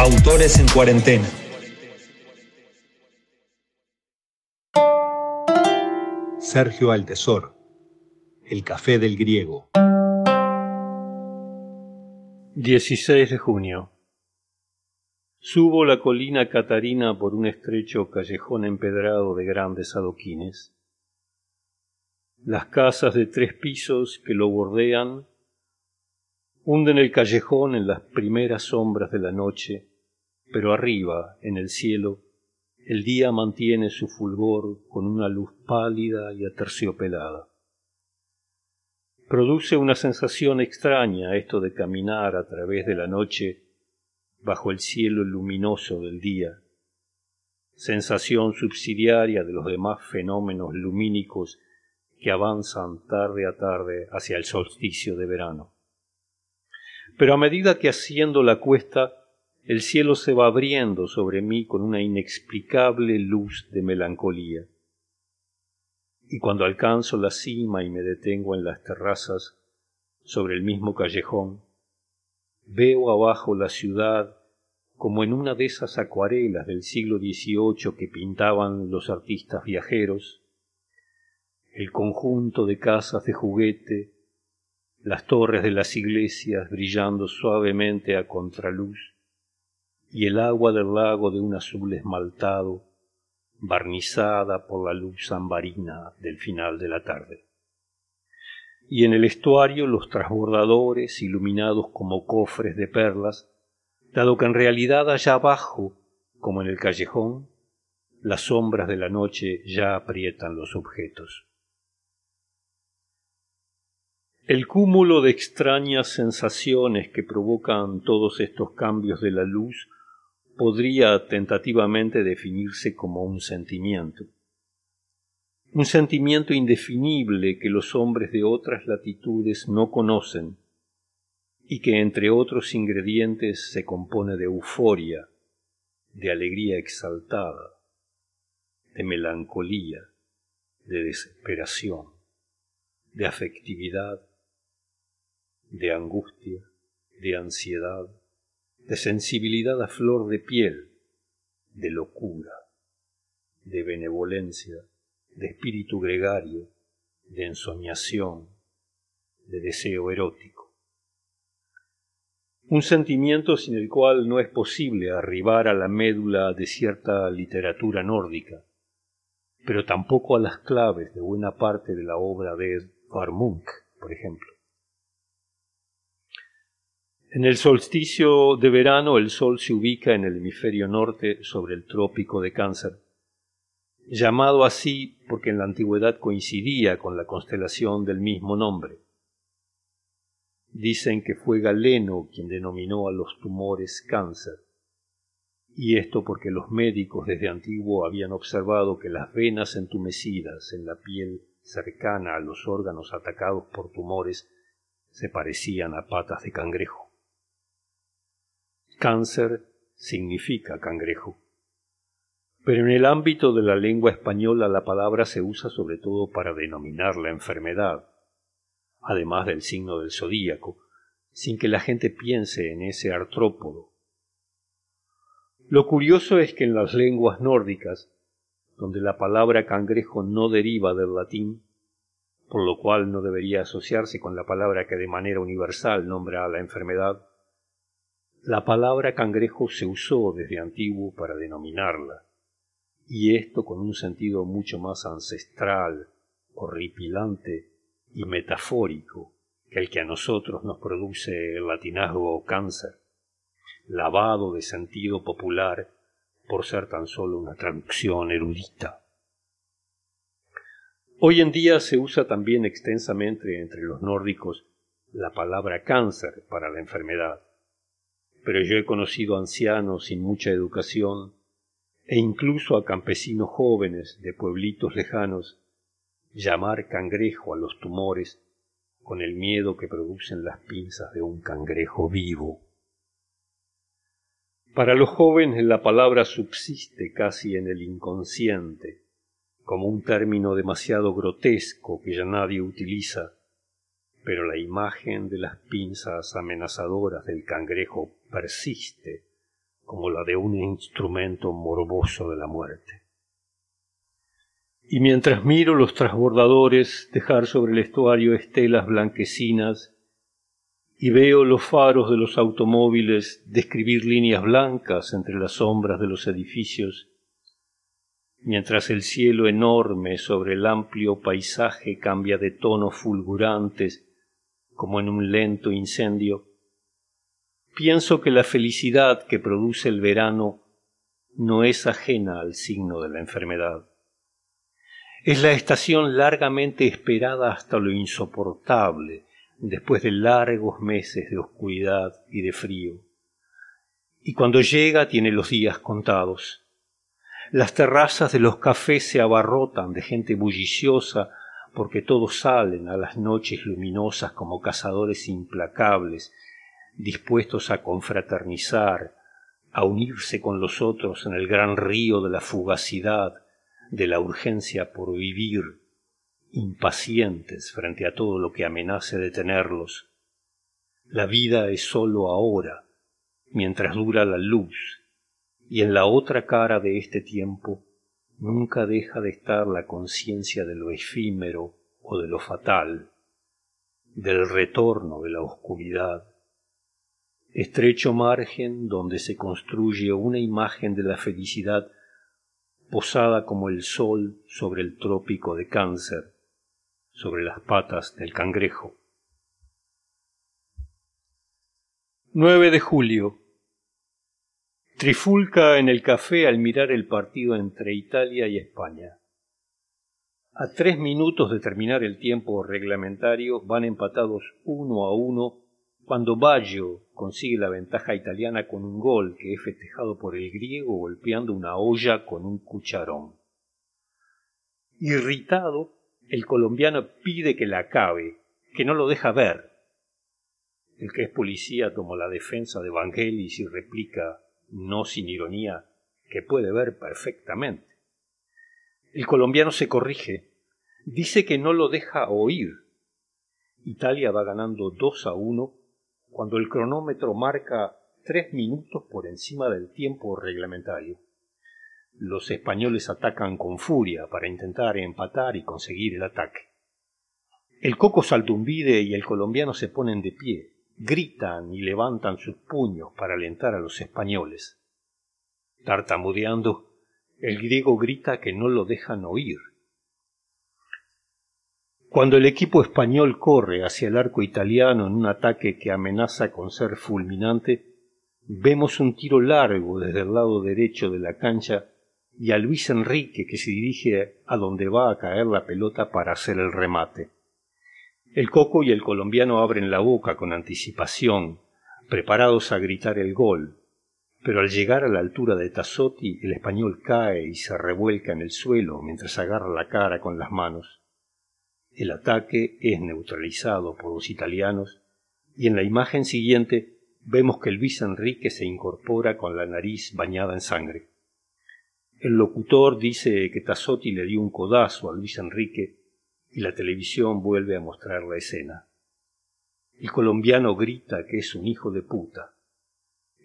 Autores en cuarentena. Sergio Altesor. El café del griego. 16 de junio. Subo la colina Catarina por un estrecho callejón empedrado de grandes adoquines. Las casas de tres pisos que lo bordean hunden el callejón en las primeras sombras de la noche, pero arriba, en el cielo, el día mantiene su fulgor con una luz pálida y aterciopelada. Produce una sensación extraña esto de caminar a través de la noche bajo el cielo luminoso del día, sensación subsidiaria de los demás fenómenos lumínicos que avanzan tarde a tarde hacia el solsticio de verano. Pero a medida que asciendo la cuesta, el cielo se va abriendo sobre mí con una inexplicable luz de melancolía. Y cuando alcanzo la cima y me detengo en las terrazas, sobre el mismo callejón, veo abajo la ciudad como en una de esas acuarelas del siglo XVIII que pintaban los artistas viajeros, el conjunto de casas de juguete, las torres de las iglesias brillando suavemente a contraluz, y el agua del lago de un azul esmaltado, barnizada por la luz ambarina del final de la tarde. Y en el estuario los transbordadores iluminados como cofres de perlas, dado que en realidad allá abajo, como en el callejón, las sombras de la noche ya aprietan los objetos. El cúmulo de extrañas sensaciones que provocan todos estos cambios de la luz podría tentativamente definirse como un sentimiento. Un sentimiento indefinible que los hombres de otras latitudes no conocen y que entre otros ingredientes se compone de euforia, de alegría exaltada, de melancolía, de desesperación, de afectividad, de angustia, de ansiedad, de sensibilidad a flor de piel, de locura, de benevolencia, de espíritu gregario, de ensoñación, de deseo erótico. Un sentimiento sin el cual no es posible arribar a la médula de cierta literatura nórdica, pero tampoco a las claves de buena parte de la obra de Edvard Munch, por ejemplo. En el solsticio de verano el Sol se ubica en el hemisferio norte sobre el trópico de Cáncer, llamado así porque en la antigüedad coincidía con la constelación del mismo nombre. Dicen que fue Galeno quien denominó a los tumores cáncer, y esto porque los médicos desde antiguo habían observado que las venas entumecidas en la piel cercana a los órganos atacados por tumores se parecían a patas de cangrejo. Cáncer significa cangrejo. Pero en el ámbito de la lengua española la palabra se usa sobre todo para denominar la enfermedad, además del signo del zodíaco, sin que la gente piense en ese artrópodo. Lo curioso es que en las lenguas nórdicas, donde la palabra cangrejo no deriva del latín, por lo cual no debería asociarse con la palabra que de manera universal nombra a la enfermedad, la palabra cangrejo se usó desde antiguo para denominarla, y esto con un sentido mucho más ancestral, horripilante y metafórico que el que a nosotros nos produce el latinazgo cáncer, lavado de sentido popular por ser tan solo una traducción erudita. Hoy en día se usa también extensamente entre los nórdicos la palabra cáncer para la enfermedad pero yo he conocido ancianos sin mucha educación e incluso a campesinos jóvenes de pueblitos lejanos llamar cangrejo a los tumores con el miedo que producen las pinzas de un cangrejo vivo. Para los jóvenes la palabra subsiste casi en el inconsciente, como un término demasiado grotesco que ya nadie utiliza, pero la imagen de las pinzas amenazadoras del cangrejo persiste como la de un instrumento morboso de la muerte. Y mientras miro los transbordadores dejar sobre el estuario estelas blanquecinas y veo los faros de los automóviles describir líneas blancas entre las sombras de los edificios, mientras el cielo enorme sobre el amplio paisaje cambia de tonos fulgurantes como en un lento incendio, pienso que la felicidad que produce el verano no es ajena al signo de la enfermedad. Es la estación largamente esperada hasta lo insoportable, después de largos meses de oscuridad y de frío. Y cuando llega tiene los días contados. Las terrazas de los cafés se abarrotan de gente bulliciosa porque todos salen a las noches luminosas como cazadores implacables, dispuestos a confraternizar, a unirse con los otros en el gran río de la fugacidad, de la urgencia por vivir, impacientes frente a todo lo que amenace detenerlos. La vida es sólo ahora, mientras dura la luz, y en la otra cara de este tiempo nunca deja de estar la conciencia de lo efímero o de lo fatal, del retorno de la oscuridad, estrecho margen donde se construye una imagen de la felicidad posada como el sol sobre el trópico de cáncer, sobre las patas del cangrejo. 9 de julio. Trifulca en el café al mirar el partido entre Italia y España. A tres minutos de terminar el tiempo reglamentario van empatados uno a uno cuando Baggio consigue la ventaja italiana con un gol que es festejado por el griego golpeando una olla con un cucharón. Irritado, el colombiano pide que la acabe, que no lo deja ver. El que es policía toma la defensa de Vangelis y replica, no sin ironía, que puede ver perfectamente. El colombiano se corrige, dice que no lo deja oír. Italia va ganando dos a uno cuando el cronómetro marca tres minutos por encima del tiempo reglamentario. Los españoles atacan con furia para intentar empatar y conseguir el ataque. El Coco Saltumbide y el colombiano se ponen de pie, gritan y levantan sus puños para alentar a los españoles. Tartamudeando, el griego grita que no lo dejan oír. Cuando el equipo español corre hacia el arco italiano en un ataque que amenaza con ser fulminante, vemos un tiro largo desde el lado derecho de la cancha y a Luis Enrique que se dirige a donde va a caer la pelota para hacer el remate. El Coco y el colombiano abren la boca con anticipación, preparados a gritar el gol, pero al llegar a la altura de Tassotti el español cae y se revuelca en el suelo mientras agarra la cara con las manos. El ataque es neutralizado por los italianos y en la imagen siguiente vemos que Luis Enrique se incorpora con la nariz bañada en sangre. El locutor dice que Tassotti le dio un codazo a Luis Enrique y la televisión vuelve a mostrar la escena. El colombiano grita que es un hijo de puta.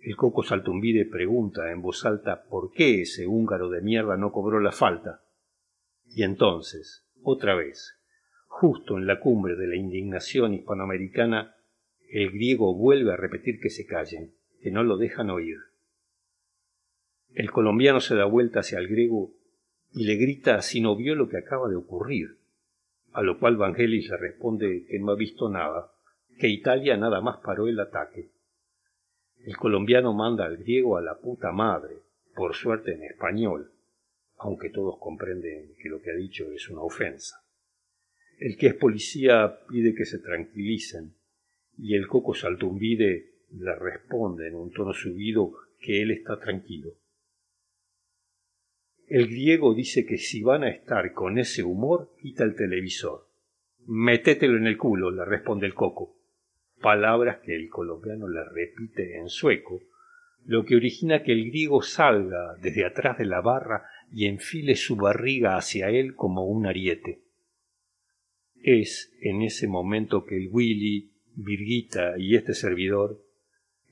El Coco Saltumbide pregunta en voz alta por qué ese húngaro de mierda no cobró la falta. Y entonces, otra vez, Justo en la cumbre de la indignación hispanoamericana, el griego vuelve a repetir que se callen, que no lo dejan oír. El colombiano se da vuelta hacia el griego y le grita si no vio lo que acaba de ocurrir, a lo cual Vangelis le responde que no ha visto nada, que Italia nada más paró el ataque. El colombiano manda al griego a la puta madre, por suerte en español, aunque todos comprenden que lo que ha dicho es una ofensa. El que es policía pide que se tranquilicen y el coco saltumbide le responde en un tono subido que él está tranquilo. El griego dice que si van a estar con ese humor, quita el televisor. Métetelo en el culo, le responde el coco. Palabras que el colombiano le repite en sueco, lo que origina que el griego salga desde atrás de la barra y enfile su barriga hacia él como un ariete. Es en ese momento que el Willy, Virguita y este servidor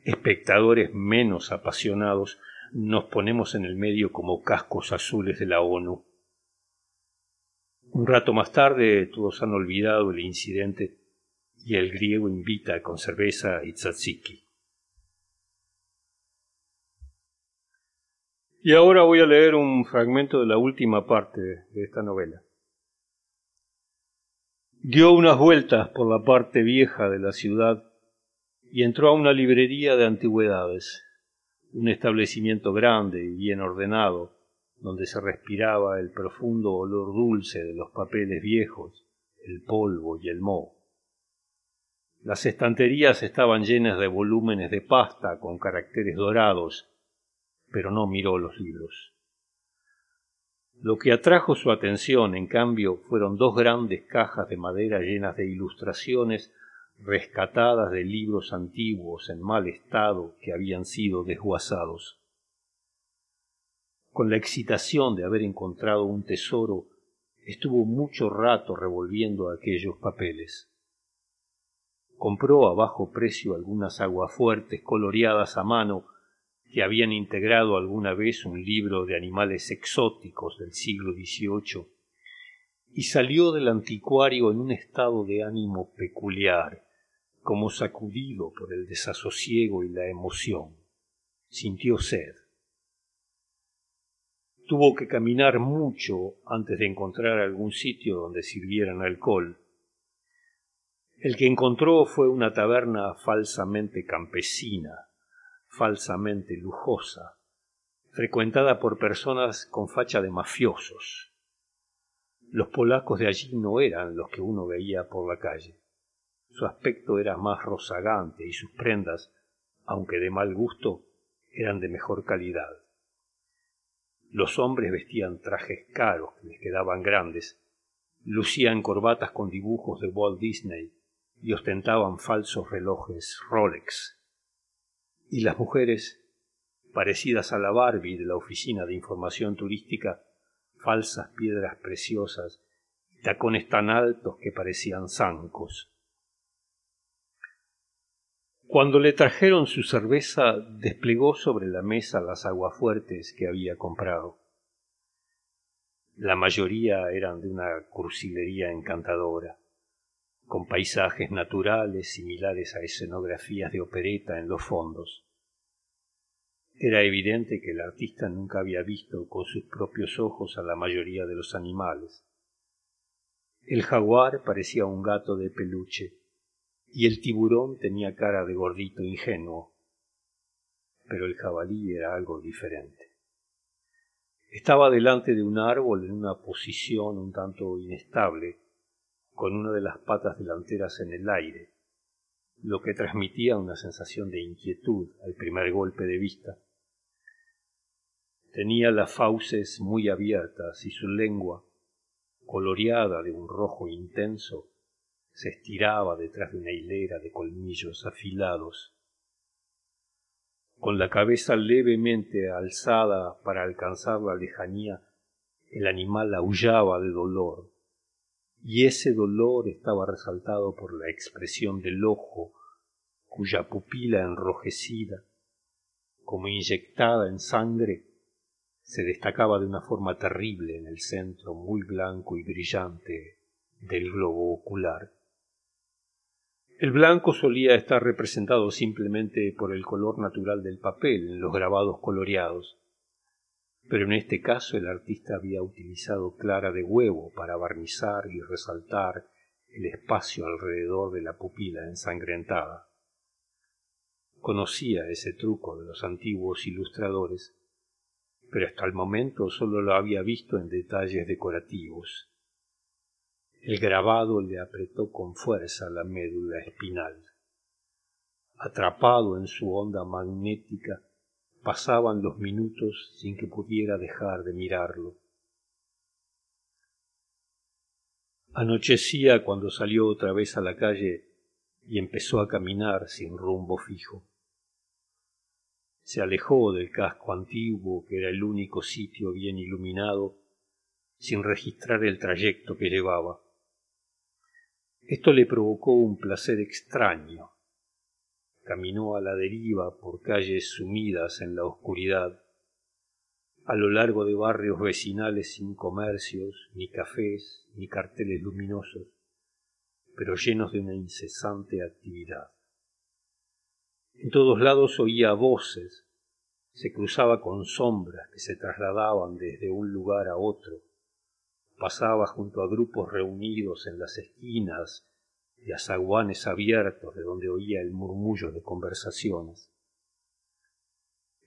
espectadores menos apasionados, nos ponemos en el medio como cascos azules de la ONU. Un rato más tarde todos han olvidado el incidente y el griego invita con cerveza y tzatziki. Y ahora voy a leer un fragmento de la última parte de esta novela. Dio unas vueltas por la parte vieja de la ciudad y entró a una librería de antigüedades, un establecimiento grande y bien ordenado, donde se respiraba el profundo olor dulce de los papeles viejos, el polvo y el moho. Las estanterías estaban llenas de volúmenes de pasta con caracteres dorados, pero no miró los libros. Lo que atrajo su atención, en cambio, fueron dos grandes cajas de madera llenas de ilustraciones rescatadas de libros antiguos en mal estado que habían sido desguazados. Con la excitación de haber encontrado un tesoro, estuvo mucho rato revolviendo aquellos papeles. Compró a bajo precio algunas aguafuertes coloreadas a mano que habían integrado alguna vez un libro de animales exóticos del siglo XVIII, y salió del anticuario en un estado de ánimo peculiar, como sacudido por el desasosiego y la emoción. Sintió sed. Tuvo que caminar mucho antes de encontrar algún sitio donde sirvieran alcohol. El que encontró fue una taberna falsamente campesina, falsamente lujosa, frecuentada por personas con facha de mafiosos. Los polacos de allí no eran los que uno veía por la calle. Su aspecto era más rozagante y sus prendas, aunque de mal gusto, eran de mejor calidad. Los hombres vestían trajes caros que les quedaban grandes, lucían corbatas con dibujos de Walt Disney y ostentaban falsos relojes Rolex y las mujeres, parecidas a la Barbie de la Oficina de Información Turística, falsas piedras preciosas y tacones tan altos que parecían zancos. Cuando le trajeron su cerveza, desplegó sobre la mesa las aguafuertes que había comprado. La mayoría eran de una cursilería encantadora con paisajes naturales similares a escenografías de opereta en los fondos. Era evidente que el artista nunca había visto con sus propios ojos a la mayoría de los animales. El jaguar parecía un gato de peluche y el tiburón tenía cara de gordito ingenuo. Pero el jabalí era algo diferente. Estaba delante de un árbol en una posición un tanto inestable, con una de las patas delanteras en el aire, lo que transmitía una sensación de inquietud al primer golpe de vista. Tenía las fauces muy abiertas y su lengua, coloreada de un rojo intenso, se estiraba detrás de una hilera de colmillos afilados. Con la cabeza levemente alzada para alcanzar la lejanía, el animal aullaba de dolor, y ese dolor estaba resaltado por la expresión del ojo, cuya pupila enrojecida, como inyectada en sangre, se destacaba de una forma terrible en el centro muy blanco y brillante del globo ocular. El blanco solía estar representado simplemente por el color natural del papel en los grabados coloreados, pero en este caso el artista había utilizado clara de huevo para barnizar y resaltar el espacio alrededor de la pupila ensangrentada. Conocía ese truco de los antiguos ilustradores, pero hasta el momento sólo lo había visto en detalles decorativos. El grabado le apretó con fuerza la médula espinal. Atrapado en su onda magnética, Pasaban los minutos sin que pudiera dejar de mirarlo. Anochecía cuando salió otra vez a la calle y empezó a caminar sin rumbo fijo. Se alejó del casco antiguo, que era el único sitio bien iluminado, sin registrar el trayecto que llevaba. Esto le provocó un placer extraño, caminó a la deriva por calles sumidas en la oscuridad, a lo largo de barrios vecinales sin comercios, ni cafés, ni carteles luminosos, pero llenos de una incesante actividad. En todos lados oía voces, se cruzaba con sombras que se trasladaban desde un lugar a otro, pasaba junto a grupos reunidos en las esquinas y a zaguanes abiertos de donde oía el murmullo de conversaciones.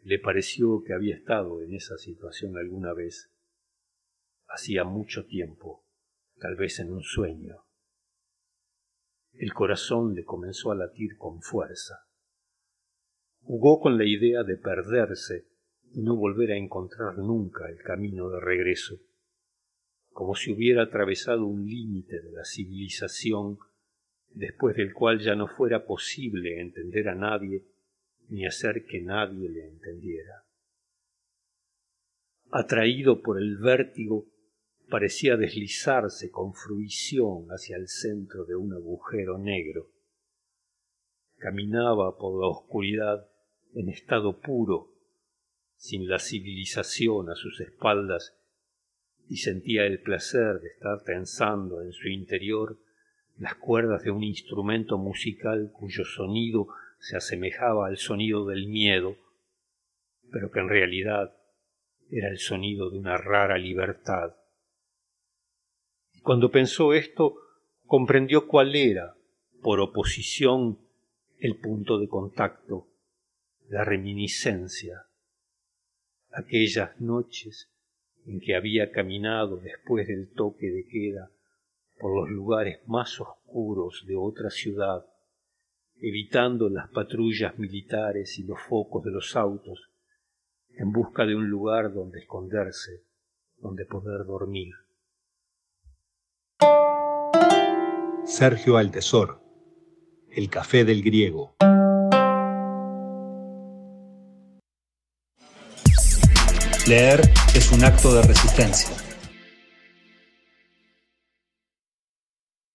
Le pareció que había estado en esa situación alguna vez, hacía mucho tiempo, tal vez en un sueño. El corazón le comenzó a latir con fuerza. Jugó con la idea de perderse y no volver a encontrar nunca el camino de regreso como si hubiera atravesado un límite de la civilización después del cual ya no fuera posible entender a nadie ni hacer que nadie le entendiera. Atraído por el vértigo, parecía deslizarse con fruición hacia el centro de un agujero negro. Caminaba por la oscuridad en estado puro, sin la civilización a sus espaldas y sentía el placer de estar tensando en su interior las cuerdas de un instrumento musical cuyo sonido se asemejaba al sonido del miedo, pero que en realidad era el sonido de una rara libertad. Y cuando pensó esto, comprendió cuál era, por oposición, el punto de contacto, la reminiscencia. Aquellas noches en que había caminado después del toque de queda por los lugares más oscuros de otra ciudad, evitando las patrullas militares y los focos de los autos, en busca de un lugar donde esconderse, donde poder dormir. Sergio Altesor, El Café del Griego. Leer es un acto de resistencia.